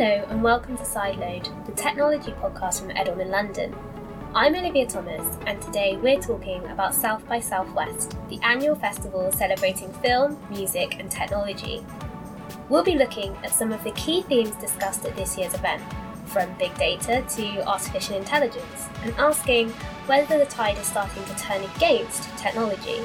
Hello and welcome to Sideload, the technology podcast from Edelman London. I'm Olivia Thomas, and today we're talking about South by Southwest, the annual festival celebrating film, music, and technology. We'll be looking at some of the key themes discussed at this year's event, from big data to artificial intelligence, and asking whether the tide is starting to turn against technology.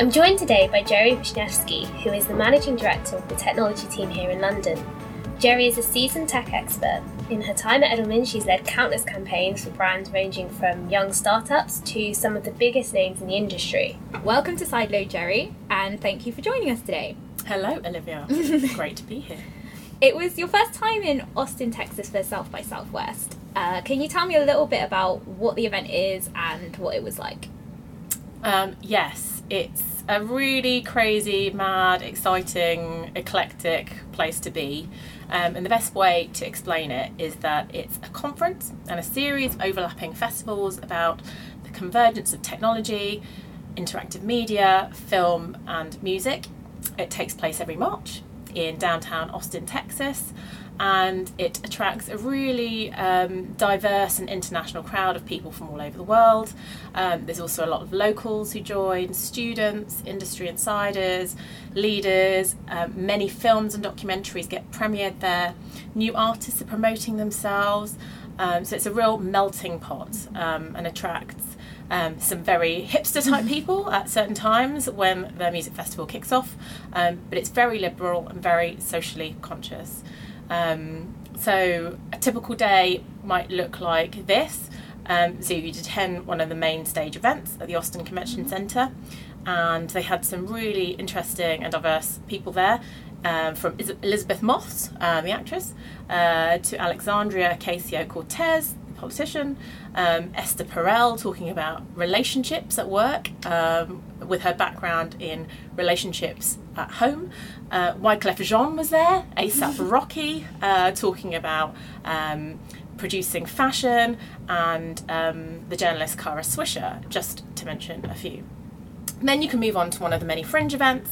I'm joined today by Jerry Wisniewski, who is the Managing Director of the technology team here in London. Jerry is a seasoned tech expert. In her time at Edelman, she's led countless campaigns for brands ranging from young startups to some of the biggest names in the industry. Welcome to Sideload, Jerry, and thank you for joining us today. Hello, Olivia. Great to be here. It was your first time in Austin, Texas for South by Southwest. Uh, can you tell me a little bit about what the event is and what it was like? Um, yes, it's a really crazy, mad, exciting, eclectic place to be. Um, and the best way to explain it is that it's a conference and a series of overlapping festivals about the convergence of technology, interactive media, film, and music. It takes place every March in downtown Austin, Texas and it attracts a really um, diverse and international crowd of people from all over the world. Um, there's also a lot of locals who join, students, industry insiders, leaders. Um, many films and documentaries get premiered there. New artists are promoting themselves. Um, so it's a real melting pot um, and attracts um, some very hipster type people at certain times when the music festival kicks off. Um, but it's very liberal and very socially conscious. Um, so a typical day might look like this. Um, so you'd attend one of the main stage events at the Austin Convention mm-hmm. Centre, and they had some really interesting and diverse people there. Um, from Elisabeth Moss, uh, the actress, uh, to Alexandria Ocasio Cortez, politician, um, Esther Perel talking about relationships at work um, with her background in relationships at home. Uh, Wyclef Jean was there, ASAP Rocky uh, talking about um, producing fashion, and um, the journalist Kara Swisher, just to mention a few. then you can move on to one of the many fringe events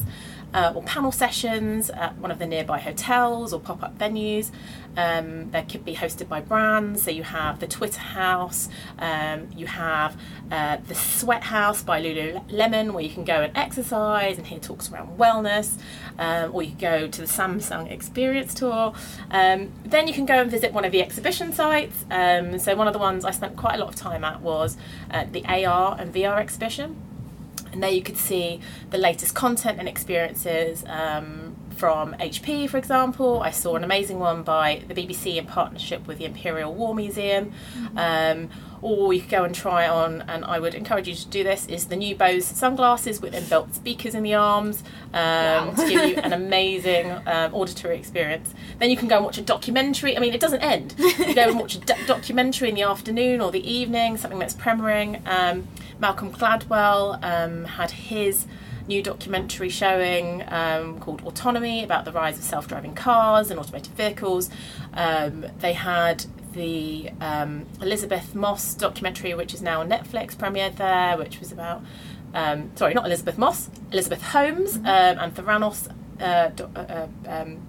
uh, or panel sessions at one of the nearby hotels or pop up venues. Um, that could be hosted by brands. So you have the Twitter House, um, you have uh, the Sweat House by Lululemon, where you can go and exercise and hear talks around wellness, um, or you go to the Samsung Experience Tour. Um, then you can go and visit one of the exhibition sites. Um, so one of the ones I spent quite a lot of time at was uh, the AR and VR exhibition and there you could see the latest content and experiences um, from HP, for example. I saw an amazing one by the BBC in partnership with the Imperial War Museum. Mm-hmm. Um, or you could go and try on, and I would encourage you to do this, is the new Bose sunglasses with inbuilt speakers in the arms um, wow. to give you an amazing um, auditory experience. Then you can go and watch a documentary. I mean, it doesn't end. You go and watch a do- documentary in the afternoon or the evening, something that's premiering. Um, Malcolm Gladwell um, had his new documentary showing um, called Autonomy about the rise of self driving cars and automated vehicles. Um, they had the um, Elisabeth Moss documentary, which is now on Netflix, premiered there, which was about. Um, sorry, not Elisabeth Moss, Elizabeth Holmes mm-hmm. Um, and Theranos uh, do, uh, uh um,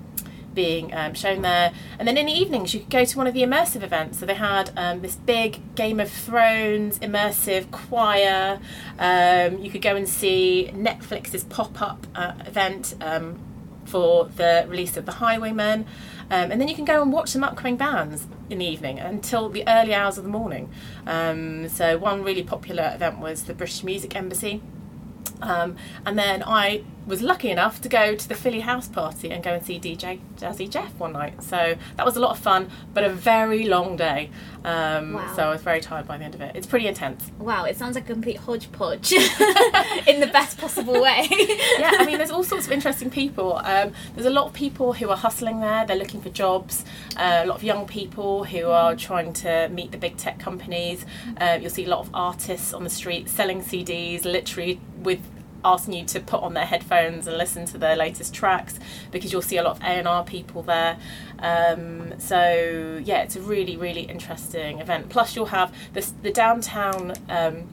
being um, shown there. And then in the evenings, you could go to one of the immersive events. So they had um, this big Game of Thrones immersive choir. Um, you could go and see Netflix's pop up uh, event um, for the release of The Highwaymen. Um, and then you can go and watch some upcoming bands in the evening until the early hours of the morning. Um, so, one really popular event was the British Music Embassy. Um, and then I was lucky enough to go to the Philly house party and go and see DJ Jazzy Jeff one night. So that was a lot of fun, but a very long day. Um, wow. So I was very tired by the end of it. It's pretty intense. Wow, it sounds like a complete hodgepodge in the best possible way. yeah, I mean, there's all sorts of interesting people. Um, there's a lot of people who are hustling there, they're looking for jobs, uh, a lot of young people who are trying to meet the big tech companies. Uh, you'll see a lot of artists on the street selling CDs, literally with asking you to put on their headphones and listen to their latest tracks because you'll see a lot of A&R people there. Um, so yeah, it's a really really interesting event. Plus you'll have this, the downtown um,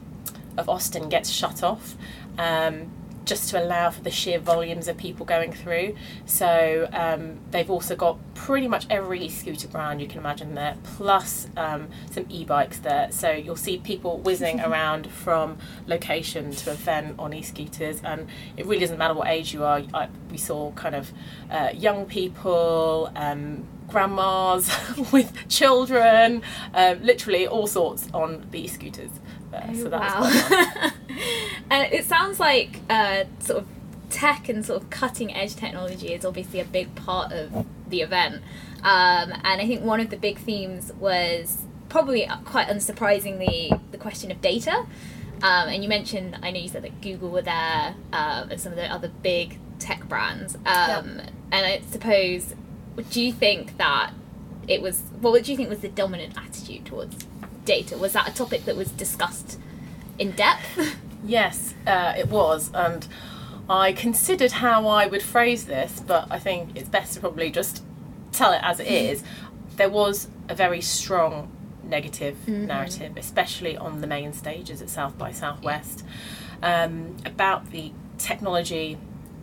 of Austin gets shut off. Um, just to allow for the sheer volumes of people going through. So um, they've also got pretty much every e-scooter brand you can imagine there, plus um, some e-bikes there. So you'll see people whizzing around from location to event on e-scooters, and it really doesn't matter what age you are. I, we saw kind of uh, young people. Um, grandmas with children, um, literally all sorts on the e-scooters. Oh, so that wow. was quite fun. and it sounds like uh, sort of tech and sort of cutting edge technology is obviously a big part of the event. Um, and I think one of the big themes was probably quite unsurprisingly the question of data. Um, and you mentioned, I know you said that Google were there um, and some of the other big tech brands. Um, yep. And I suppose, do you think that it was, what do you think was the dominant attitude towards data? Was that a topic that was discussed in depth? Yes, uh, it was, and I considered how I would phrase this, but I think it's best to probably just tell it as it is. There was a very strong negative mm-hmm. narrative, especially on the main stages at South by Southwest, um, about the technology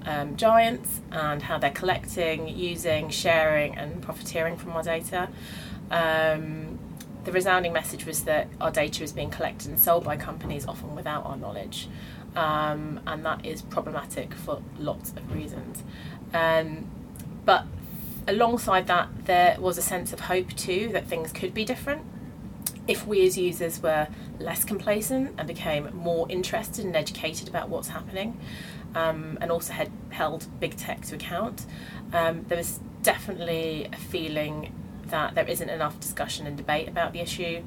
um, giants and how they're collecting, using, sharing, and profiteering from our data. Um, the resounding message was that our data is being collected and sold by companies often without our knowledge. Um, and that is problematic for lots of reasons. Um, but alongside that, there was a sense of hope too that things could be different if we as users were less complacent and became more interested and educated about what's happening, um, and also had held big tech to account, um, there was definitely a feeling that there isn't enough discussion and debate about the issue.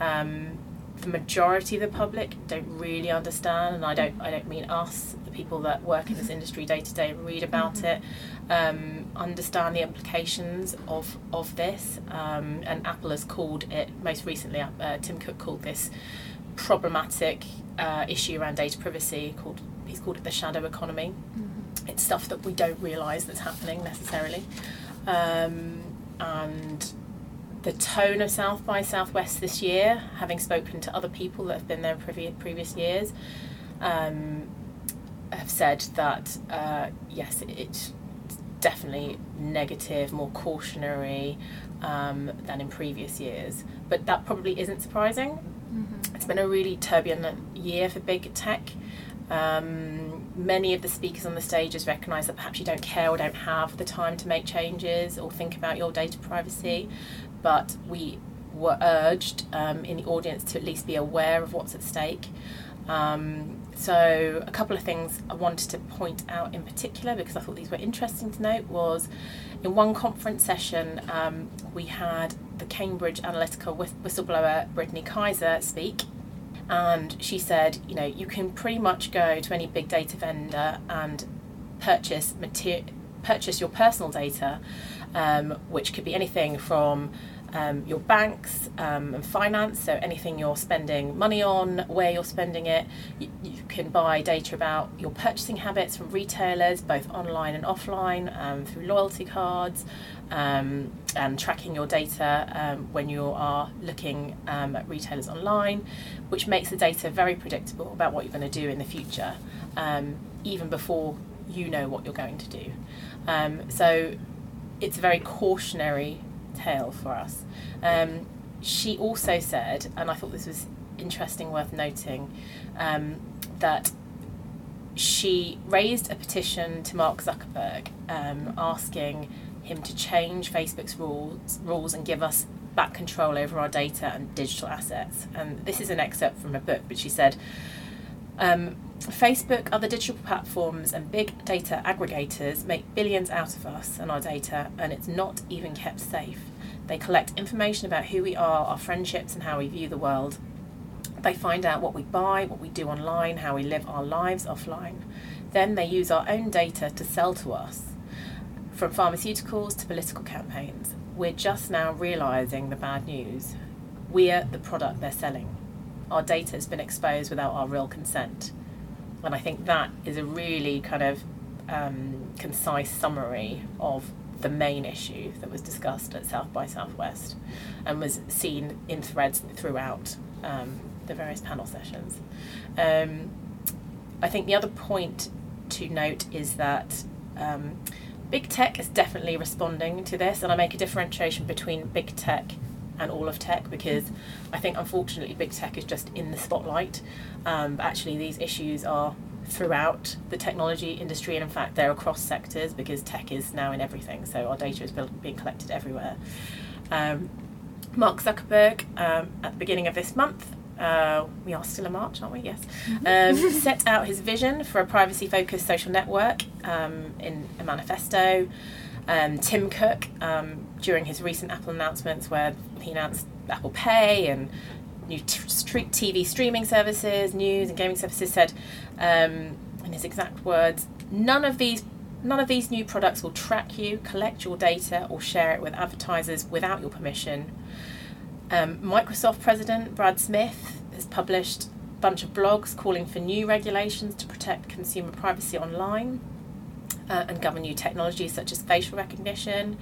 Um, the majority of the public don't really understand, and I don't I don't mean us, the people that work in this industry day to day, read about mm-hmm. it, um, understand the implications of of this. Um, and Apple has called it most recently. Uh, Tim Cook called this problematic uh, issue around data privacy. Called he's called it the shadow economy. Mm-hmm. It's stuff that we don't realise that's happening necessarily. Um, and the tone of South by Southwest this year, having spoken to other people that have been there in previous, previous years, um, have said that uh, yes, it's definitely negative, more cautionary um, than in previous years. But that probably isn't surprising. Mm-hmm. It's been a really turbulent year for big tech. Um, many of the speakers on the stages recognise that perhaps you don't care or don't have the time to make changes or think about your data privacy, but we were urged um, in the audience to at least be aware of what's at stake. Um, so, a couple of things I wanted to point out in particular because I thought these were interesting to note was in one conference session, um, we had the Cambridge Analytica whistleblower Brittany Kaiser speak, and she said, you know, you can pretty much go to any big data vendor and purchase purchase your personal data, um, which could be anything from um, your banks um, and finance, so anything you're spending money on, where you're spending it. You, you, can buy data about your purchasing habits from retailers, both online and offline, um, through loyalty cards, um, and tracking your data um, when you are looking um, at retailers online, which makes the data very predictable about what you're going to do in the future, um, even before you know what you're going to do. Um, so it's a very cautionary tale for us. Um, she also said, and I thought this was interesting, worth noting, that she raised a petition to Mark Zuckerberg asking him to change Facebook's rules rules and give us back control over our data and digital assets. And this is an excerpt from a book, but she said. Um, Facebook, other digital platforms, and big data aggregators make billions out of us and our data, and it's not even kept safe. They collect information about who we are, our friendships, and how we view the world. They find out what we buy, what we do online, how we live our lives offline. Then they use our own data to sell to us from pharmaceuticals to political campaigns, we're just now realising the bad news. We're the product they're selling. Our data has been exposed without our real consent. And I think that is a really kind of um, concise summary of the main issue that was discussed at South by Southwest and was seen in threads throughout um, the various panel sessions. Um, I think the other point to note is that um, big tech is definitely responding to this, and I make a differentiation between big tech and all of tech because I think unfortunately big tech is just in the spotlight. Um, but actually, these issues are throughout the technology industry, and in fact, they're across sectors because tech is now in everything. So our data is being collected everywhere. Um, Mark Zuckerberg, um, at the beginning of this month, uh, we are still in March, aren't we? Yes. Um, set out his vision for a privacy focused social network um, in a manifesto. Um, Tim Cook, um, during his recent Apple announcements, where he announced Apple Pay and new t- TV streaming services, news and gaming services, said, um, in his exact words, none of these None of these new products will track you, collect your data, or share it with advertisers without your permission. Um, Microsoft President Brad Smith has published a bunch of blogs calling for new regulations to protect consumer privacy online uh, and govern new technologies such as facial recognition.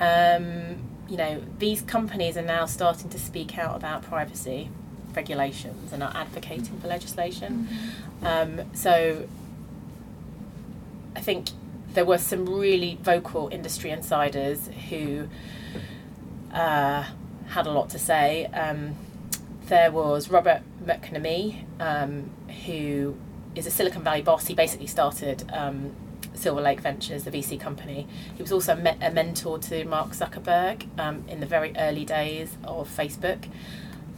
Um, you know, these companies are now starting to speak out about privacy regulations and are advocating for legislation. Mm-hmm. Um, so I think there were some really vocal industry insiders who uh, had a lot to say. Um, there was Robert McNamee, um, who is a Silicon Valley boss. He basically started um, Silver Lake Ventures, the VC company. He was also a, mentor to Mark Zuckerberg um, in the very early days of Facebook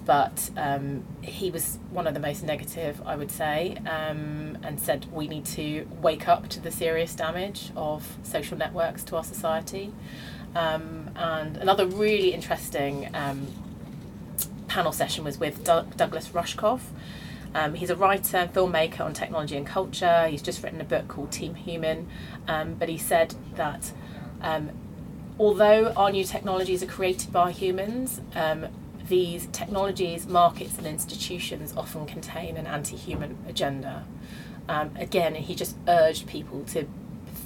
but um, he was one of the most negative, I would say, um, and said we need to wake up to the serious damage of social networks to our society. Um, and another really interesting um, panel session was with Douglas Rushkoff. Um, he's a writer and filmmaker on technology and culture. He's just written a book called Team Human, um, but he said that although our new technologies are created by humans, these technologies, markets, and institutions often contain an anti human agenda. Um, again, he just urged people to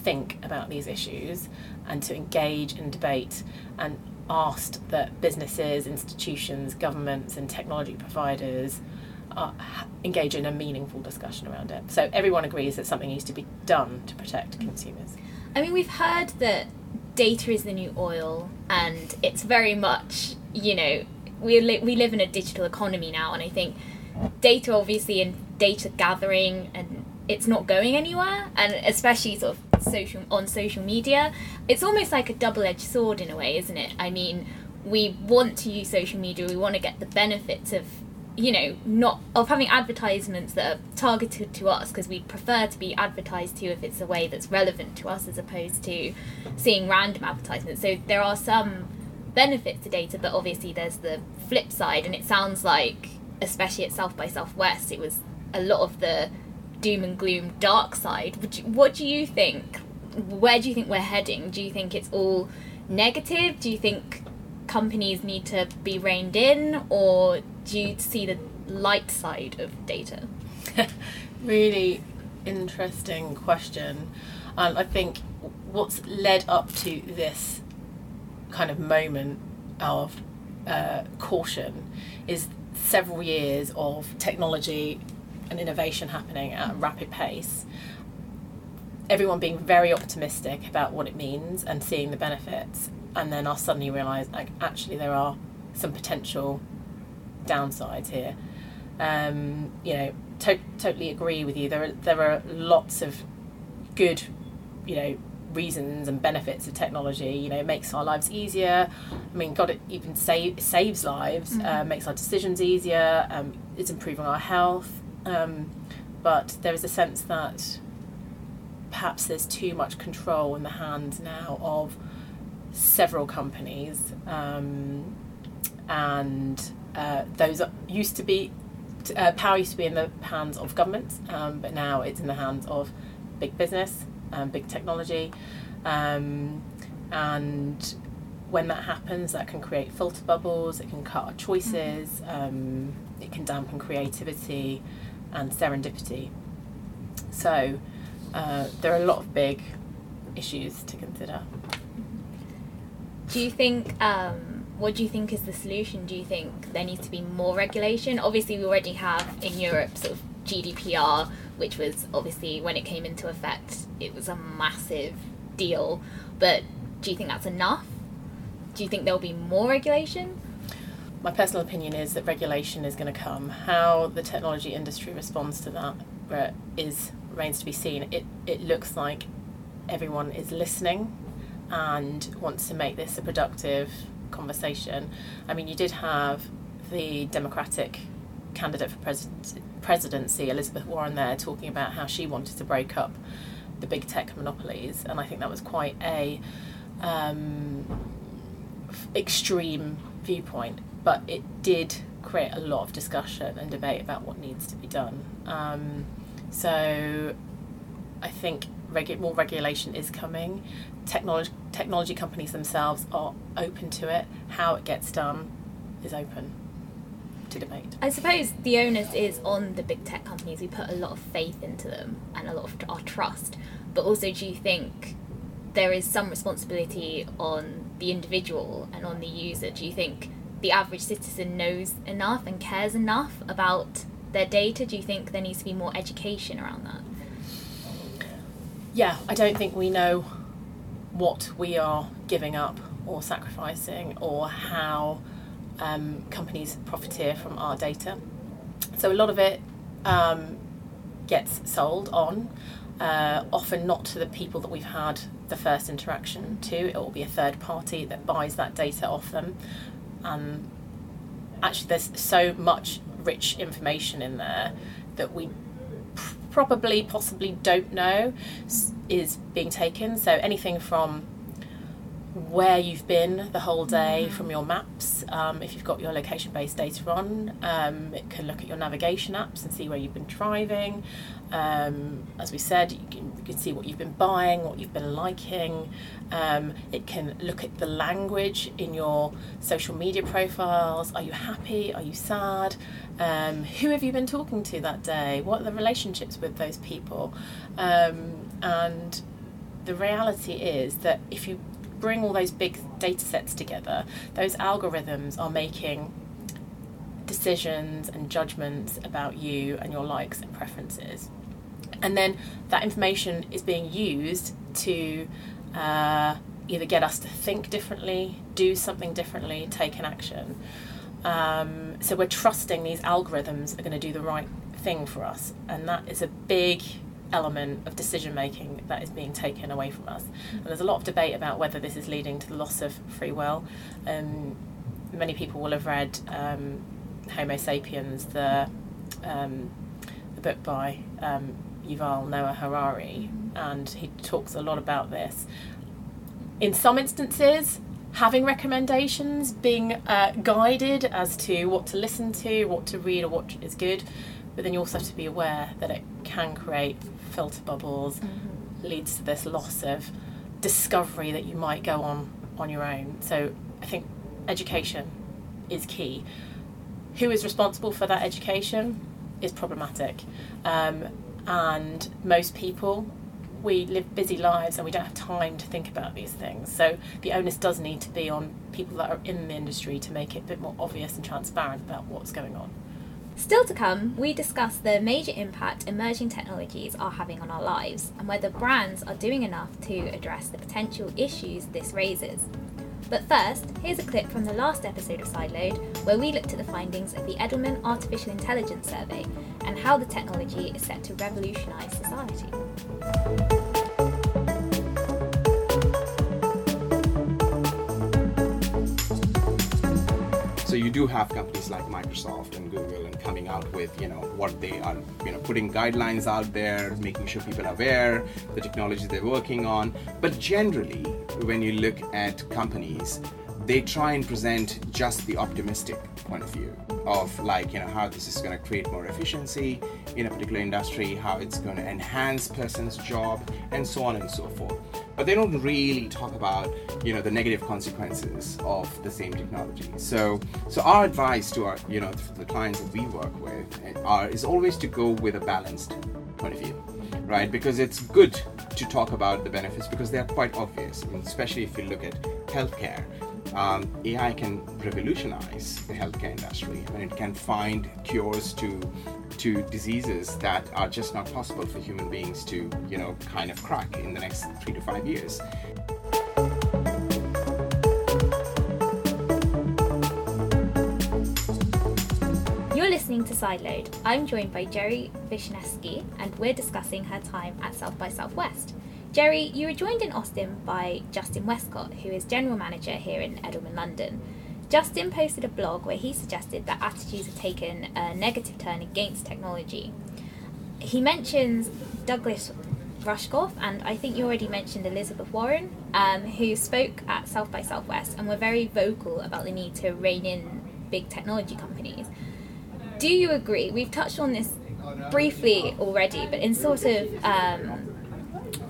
think about these issues and to engage in debate and asked that businesses, institutions, governments, and technology providers uh, engage in a meaningful discussion around it. So everyone agrees that something needs to be done to protect consumers. I mean, we've heard that data is the new oil, and it's very much, you know, we li- we live in a digital economy now, and I think data obviously and data gathering and it's not going anywhere, and especially sort of social on social media, it's almost like a double edged sword in a way, isn't it? I mean, we want to use social media, we want to get the benefits of you know not of having advertisements that are targeted to us because we prefer to be advertised to if it's a way that's relevant to us as opposed to seeing random advertisements so there are some benefits to data, but obviously there's the flip side, and it sounds like, especially at South by Southwest, it was a lot of the doom and gloom dark side. You, what do you think? Where do you think we're heading? Do you think it's all negative? Do you think companies need to be reined in, or do you see the light side of data? really interesting question. Um, I think what's led up to this kind of moment of uh, caution is several years of technology and innovation happening at a rapid pace. Everyone being very optimistic about what it means and seeing the benefits, and then us suddenly realise like actually there are some potential downsides here. Um, you know, to- totally agree with you. There are there are lots of good, you know, reasons and benefits of technology. You know, it makes our lives easier. I mean, God, it even save, saves lives, mm-hmm. uh, makes our decisions easier. Um, it's improving our health. Um, but there is a sense that perhaps there's too much control in the hands now of several companies, um, and uh, those used to be uh, power used to be in the hands of governments, um, but now it's in the hands of big business um, big technology. Um, and when that happens, that can create filter bubbles, it can cut our choices, mm-hmm. um, it can dampen creativity and serendipity. So uh, there are a lot of big issues to consider. Do you think um, what do you think is the solution? Do you think there needs to be more regulation? Obviously, we already have in Europe sort of GDPR, which was obviously when it came into effect, it was a massive deal. But do you think that's enough? Do you think there'll be more regulation? My personal opinion is that regulation is going to come. How the technology industry responds to that is remains to be seen. It it looks like everyone is listening and wants to make this a productive conversation. I mean, you did have the Democratic candidate for president, presidency, Elizabeth Warren, there talking about how she wanted to break up the big tech monopolies, and I think that was quite a um, extreme viewpoint, but it did create a lot of discussion and debate about what needs to be done. Um, so I think regu- more regulation is coming. Technology, technology companies themselves are open to it. How it gets done is open to debate. I suppose the onus is on the big tech companies. We put a lot of faith into them and a lot of our trust. But also, do you think there is some responsibility on the individual and on the user? Do you think the average citizen knows enough and cares enough about their data? Do you think there needs to be more education around that? Yeah, I don't think we know what we are giving up or sacrificing or how um, companies profiteer from our data. So a lot of it um, gets sold on, uh, often not to the people that we've had the first interaction to. It will be a third party that buys that data off them. Um, actually, there's so much rich information in there that we probably possibly don't know is being taken. So anything from where you've been the whole day mm-hmm. from your maps. Um, if you've got your location based data on, um, it can look at your navigation apps and see where you've been driving. Um, as we said, you can, you can, see what you've been buying, what you've been liking. Um, it can look at the language in your social media profiles. Are you happy? Are you sad? Um, who have you been talking to that day? What are the relationships with those people? Um, and the reality is that if you bring all those big data sets together, those algorithms are making decisions and judgments about you and your likes and preferences. And then that information is being used to uh, either get us to think differently, do something differently, take an action. Um, so we're trusting these algorithms are going to do the right thing for us, and that is a big element of decision making that is being taken away from us. And there's a lot of debate about whether this is leading to the loss of free will. Um, many people will have read um, Homo Sapiens, the, um, the book by um, Yuval Noah Harari, and he talks a lot about this. In some instances, having recommendations, being uh, guided as to what to listen to, what to read, or what is good, but then you also have to be aware that it can create filter bubbles, mm-hmm. leads to this loss of discovery that you might go on on your own. So I think education is key. Who is responsible for that education is problematic. Um, and most people, we live busy lives and we don't have time to think about these things. So the onus does need to be on people that are in the industry to make it a bit more obvious and transparent about what's going on. Still to come, we discuss the major impact emerging technologies are having on our lives and whether brands are doing enough to address the potential issues this raises. But first, here's a clip from the last episode of Sideload where we looked at the findings of the Edelman Artificial Intelligence Survey and how the technology is set to revolutionise society. So you do have companies like Microsoft and Google and coming out with you know what they are you know putting guidelines out there, making sure people are aware the technologies they're working on. But generally, when you look at companies, they try and present just the optimistic point of view of like you know how this is going to create more efficiency in a particular industry how it's going to enhance person's job and so on and so forth but they don't really talk about you know the negative consequences of the same technology. So so our advice to our you know the clients that we work with eh, are is always to go with a balanced point of view right? Because it's good to talk about the benefits because they are quite obvious especially if you look at healthcare um, AI can revolutionize the healthcare industry and it can find cures to to diseases that are just not possible for human beings to, you know, kind of crack in the next three to five years. You're listening to Sideload. I'm joined by Jerry Wisniewski, and we're discussing her time at South by Southwest. Jerry, you were joined in Austin by Justin Westcott, who is General Manager here in Edelman, London. Justin posted a blog where he suggested that attitudes have taken a negative turn against technology. He mentions Douglas Rushkoff, and I think you already mentioned Elizabeth Warren, um, who spoke at South by Southwest and were very vocal about the need to rein in big technology companies. Do you agree? We've touched on this briefly already, but in sort of um,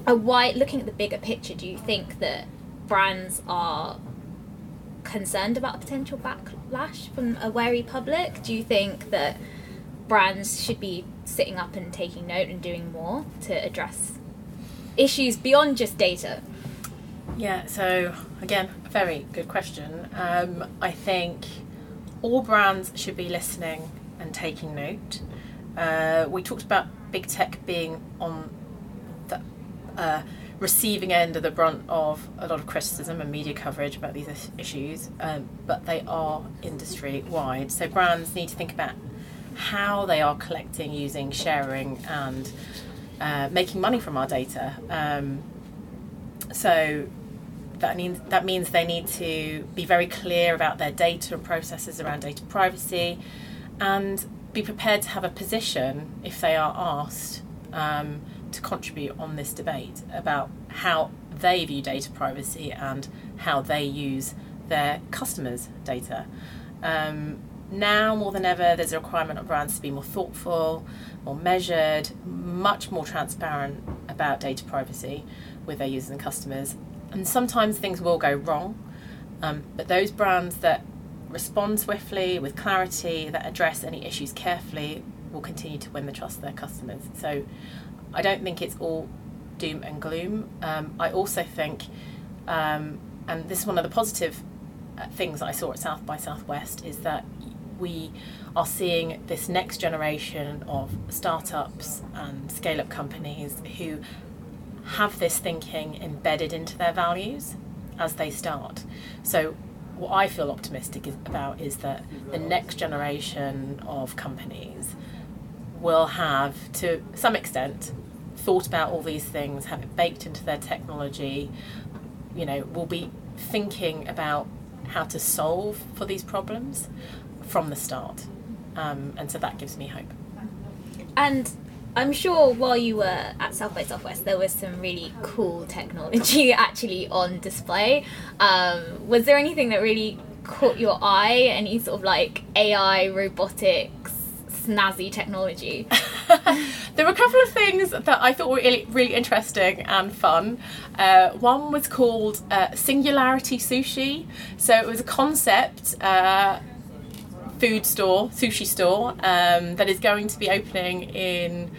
wide looking at the bigger picture, do you think that brands are concerned about a potential backlash from a wary public? Do you think that brands should be sitting up and taking note and doing more to address issues beyond just data? Yeah, so again, very good question. Um, I think all brands should be listening and taking note. Uh, we talked about big tech being on uh, receiving end of the brunt of a lot of criticism and media coverage about these issues, um, but they are industry wide. So brands need to think about how they are collecting, using, sharing, and uh, making money from our data. Um, so that means that means they need to be very clear about their data and processes around data privacy, and be prepared to have a position if they are asked. Um, to contribute on this debate about how they view data privacy and how they use their customers' data. Um, now more than ever, there's a requirement of brands to be more thoughtful, more measured, much more transparent about data privacy with their users and customers. And sometimes things will go wrong, um, but those brands that respond swiftly with clarity, that address any issues carefully, will continue to win the trust of their customers. So I don't think it's all doom and gloom. Um, I also think, um, and this is one of the positive uh, things I saw at South by Southwest, is that we are seeing this next generation of startups and scale up companies who have this thinking embedded into their values as they start. So, what I feel optimistic about is that the next generation of companies will have, to some extent, thought about all these things, have it baked into their technology, you know, will be thinking about how to solve for these problems from the start. Um, and so that gives me hope. And I'm sure while you were at South by Southwest, there was some really cool technology actually on display. Um, was there anything that really caught your eye? Any sort of like AI, robotics, snazzy technology? there were a couple of things that I thought were really, really interesting and fun. Uh, one was called uh, Singularity Sushi. So it was a concept. Uh, food store, sushi store, um, that is going to be opening in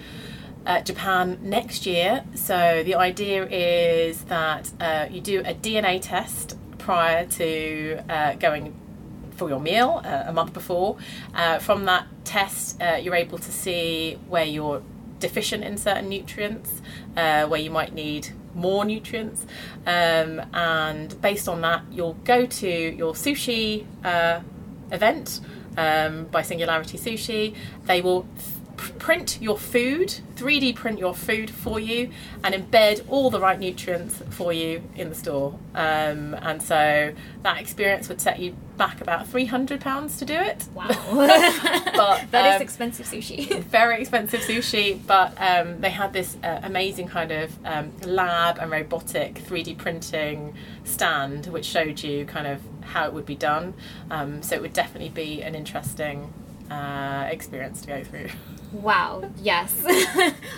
uh, Japan next year. So the idea is that uh, you do a DNA test prior to uh, going for your meal uh, a month before. Uh, from that test, uh, you're able to see where you're deficient in certain nutrients, uh, where you might need more nutrients, um, and based on that, you'll go to your sushi uh, event um, by Singularity Sushi. They will print your food, 3D print your food for you, and embed all the right nutrients for you in the store. Um, and so that experience would set you back about £300 to do it. Wow. but that um, is expensive sushi. very expensive sushi, but um, they had this uh, amazing kind of um, lab and robotic 3D printing stand which showed you kind of how it would be done. Um, so it would definitely be an interesting uh, experience to go through. Wow, yes.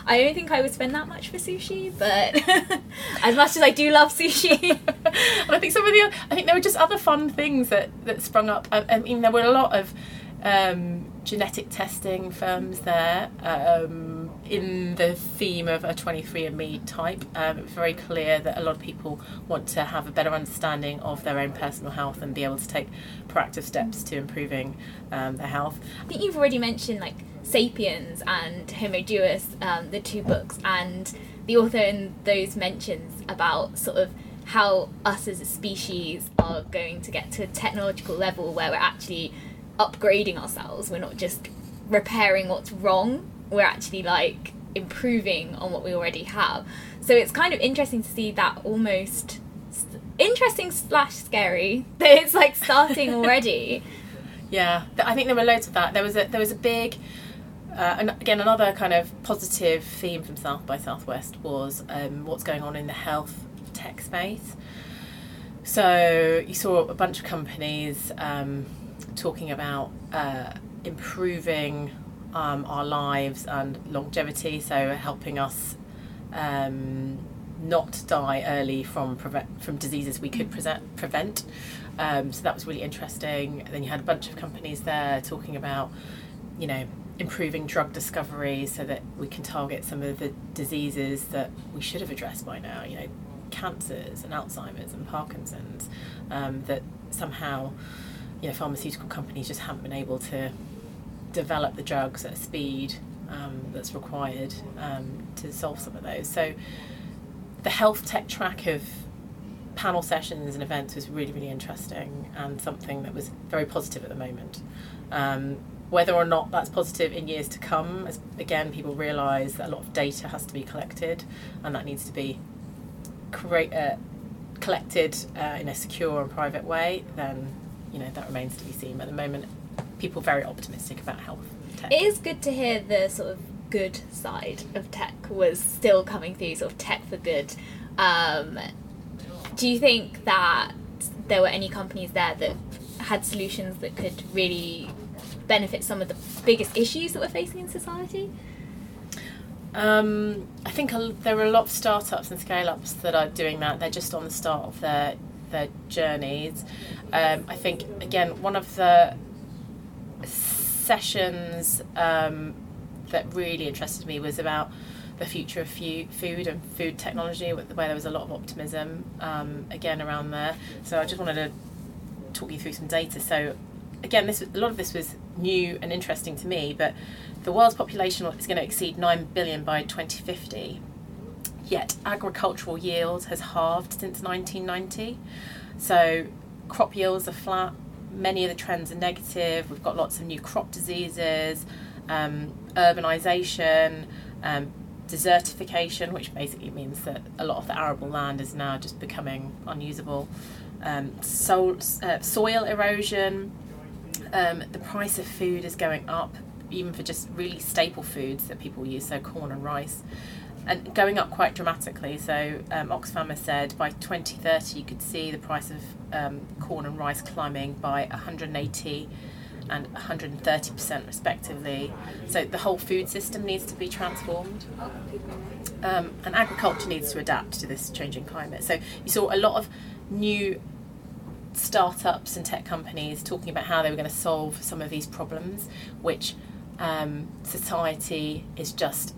I don't think I would spend that much for sushi, but as much as I do love sushi. and I think some of the, I think there were just other fun things that, that sprung up. I, I mean, there were a lot of um, genetic testing firms there. Um, in the theme of a 23andMe type. Um, it was very clear that a lot of people want to have a better understanding of their own personal health and be able to take proactive steps to improving um, their health. I think you've already mentioned like Sapiens and Homo Deus, um, the two books, and the author in those mentions about sort of how us as a species are going to get to a technological level where we're actually upgrading ourselves. We're not just repairing what's wrong, we're actually like improving on what we already have. So it's kind of interesting to see that almost interesting slash scary that it's like starting already. yeah, I think there were loads of that. There was a there was a big. Uh, and again, another kind of positive theme from South by Southwest was um, what's going on in the health tech space. So you saw a bunch of companies um, talking about uh, improving um, our lives and longevity, so helping us um, not die early from from diseases we could present, prevent. Um, so that was really interesting. And then you had a bunch of companies there talking about, you know, improving drug discovery so that we can target some of the diseases that we should have addressed by now. You know, cancers and Alzheimer's and Parkinson's um, that somehow, you know, pharmaceutical companies just haven't been able to develop the drugs at a speed um, that's required um, to solve some of those. So the health tech track of panel sessions and events was really, really interesting and something that was very positive at the moment. Um, whether or not that's positive in years to come, as again, people realise that a lot of data has to be collected and that needs to be create, uh, collected uh, in a secure and private way, then you know that remains to be seen. At the moment, people very optimistic about health tech. It is good to hear the sort of good side of tech was still coming through, sort of tech for good. Um, do you think that there were any companies there that had solutions that could really benefit some of the biggest issues that we're facing in society? Um, I think there are a lot of startups and scale ups that are doing that. They're just on the start of their their journeys. Um, I think again one of the sessions um, that really interested me was about the future of food and food technology, where there was a lot of optimism um, again around there. So I just wanted to talk you through some data. So again, this a lot of this was new and interesting to me, but the world's population is going to exceed 9 billion by 2050. Yet agricultural yield has halved since 1990. So crop yields are flat, many of the trends are negative. We've got lots of new crop diseases, um, urbanisation, um, desertification, which basically means that a lot of the arable land is now just becoming unusable, um, so, uh, soil erosion, um, the price of food is going up, even for just really staple foods that people use, so corn and rice and going up quite dramatically. So um, Oxfam has said by 2030 you could see the price of um, corn and rice climbing by 180 and 130% respectively. So the whole food system needs to be transformed. Um, and agriculture needs to adapt to this changing climate. So you saw a lot of new startups and tech companies talking about how they were going to solve some of these problems, which um, society is just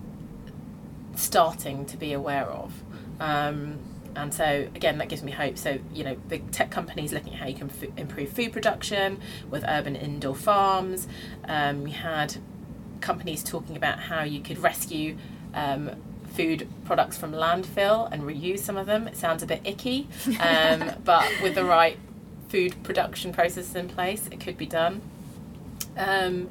starting to be aware of. Um, and so again, that gives me hope. So you know, big tech companies looking at how you can f- improve food production with urban indoor farms. Um, we had companies talking about how you could rescue um, food products from landfill and reuse some of them. It sounds a bit icky, um, but with the right food production processes in place, it could be done. Um,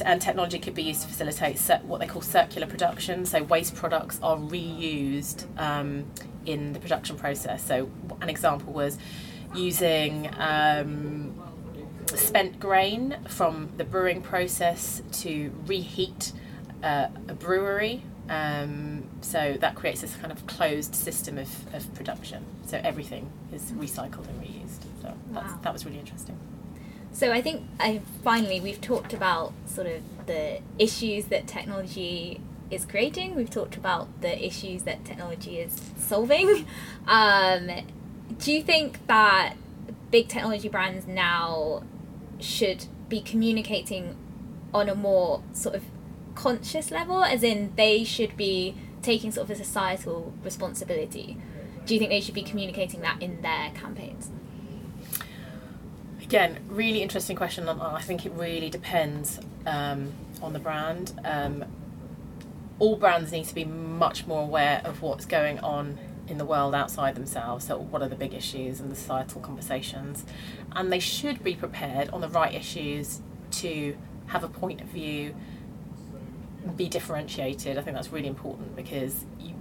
and technology could be used to facilitate what they call circular production. So waste products are reused um, in the production process. So an example was using um, spent grain from the brewing process to reheat uh, a brewery. Um, so that creates this kind of closed system of, of production. So everything is recycled and reused. So wow. that was really interesting. So I think I finally we've talked about sort of the issues that technology is creating. We've talked about the issues that technology is solving. Um, do you think that big technology brands now should be communicating on a more sort of conscious level, as in they should be taking sort of a societal responsibility? Do you think they should be communicating that in their campaigns? Again, really interesting question. I think it really depends um, on the brand. Um, all brands need to be much more aware of what's going on in the world outside themselves. So, what are the big issues and the societal conversations? And they should be prepared on the right issues to have a point of view, be differentiated. I think that's really important because you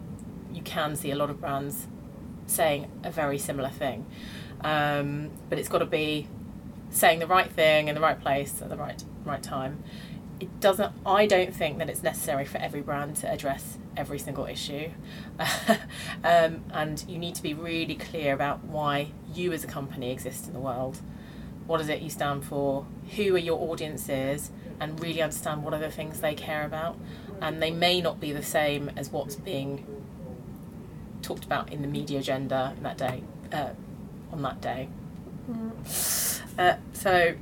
you can see a lot of brands saying a very similar thing, um, but it's got to be saying the right thing in the right place at the right right time. It doesn't i don't think that it's necessary for every brand to address every single issue. Um, and you need to be really clear about why you as a company exist in the world. What is it you stand for? Who are your audiences? And really understand what are the things they care about. And they may not be the same as what's being talked about in the media agenda that day uh, on that day. Mm. Uh, so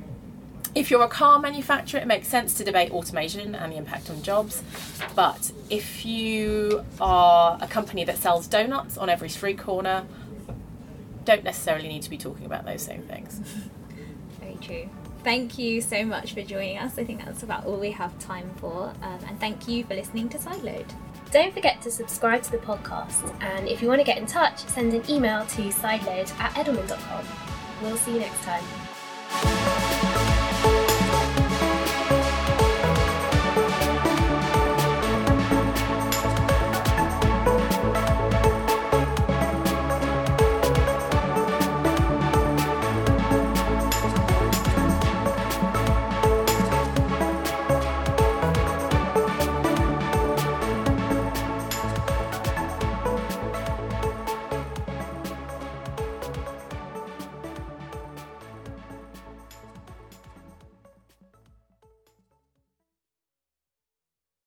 if you're a car manufacturer, it makes sense to debate automation and the impact on jobs. But if you are a company that sells donuts on every street corner, don't necessarily need to be talking about those same things. Very true. Thank you so much for joining us. I think that's about all we have time for. Um, and thank you for listening to Sideload. Don't forget to subscribe to the podcast. And if you want to get in touch, send an email to sideload at edelman.com. We'll see you next time. Bye.